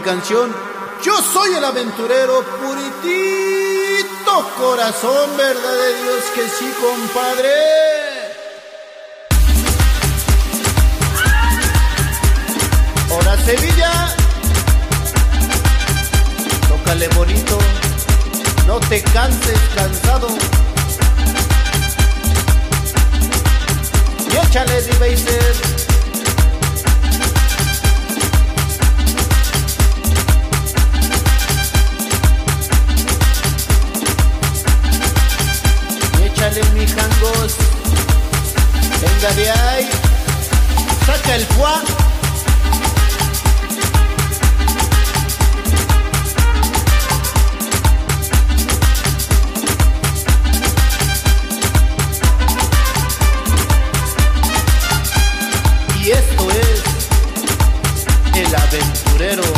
Canción Yo soy el aventurero puritito corazón, verdad de Dios que sí, compadre. Ahora Sevilla, tócale bonito, no te canses cansado. Y échale de mi jangos. Venga de ahí. Saca el fuá. Aventurero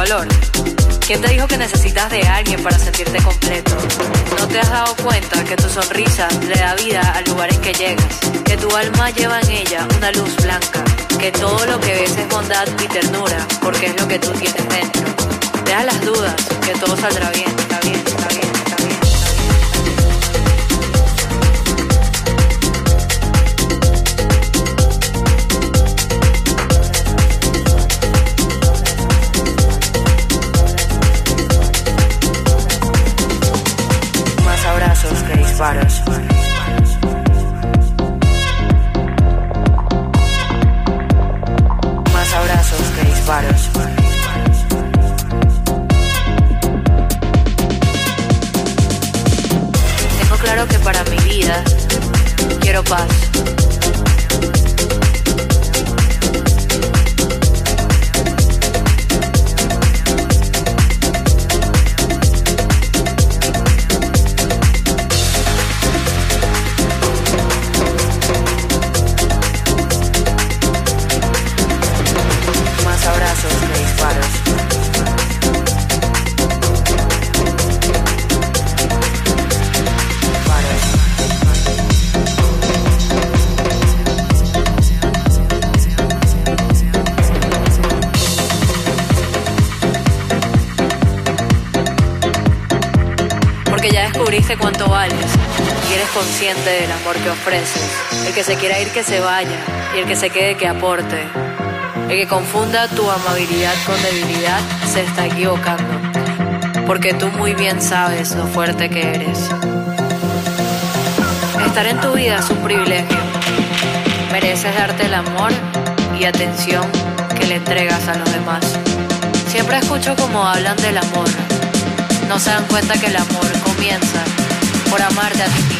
Valor? ¿Quién te dijo que necesitas de alguien para sentirte completo? ¿No te has dado cuenta que tu sonrisa le da vida a lugares que llegas? Que tu alma lleva en ella una luz blanca. Que todo lo que ves es bondad y ternura, porque es lo que tú tienes dentro. Deja las dudas, que todo saldrá bien, está bien, está bien. Disparos. Más abrazos que disparos. Tengo claro que para mi vida quiero paz. Consciente del amor que ofreces. El que se quiera ir que se vaya y el que se quede que aporte. El que confunda tu amabilidad con debilidad se está equivocando. Porque tú muy bien sabes lo fuerte que eres. Estar en tu vida es un privilegio. Mereces darte el amor y atención que le entregas a los demás. Siempre escucho como hablan del amor. No se dan cuenta que el amor comienza por amarte a ti mismo.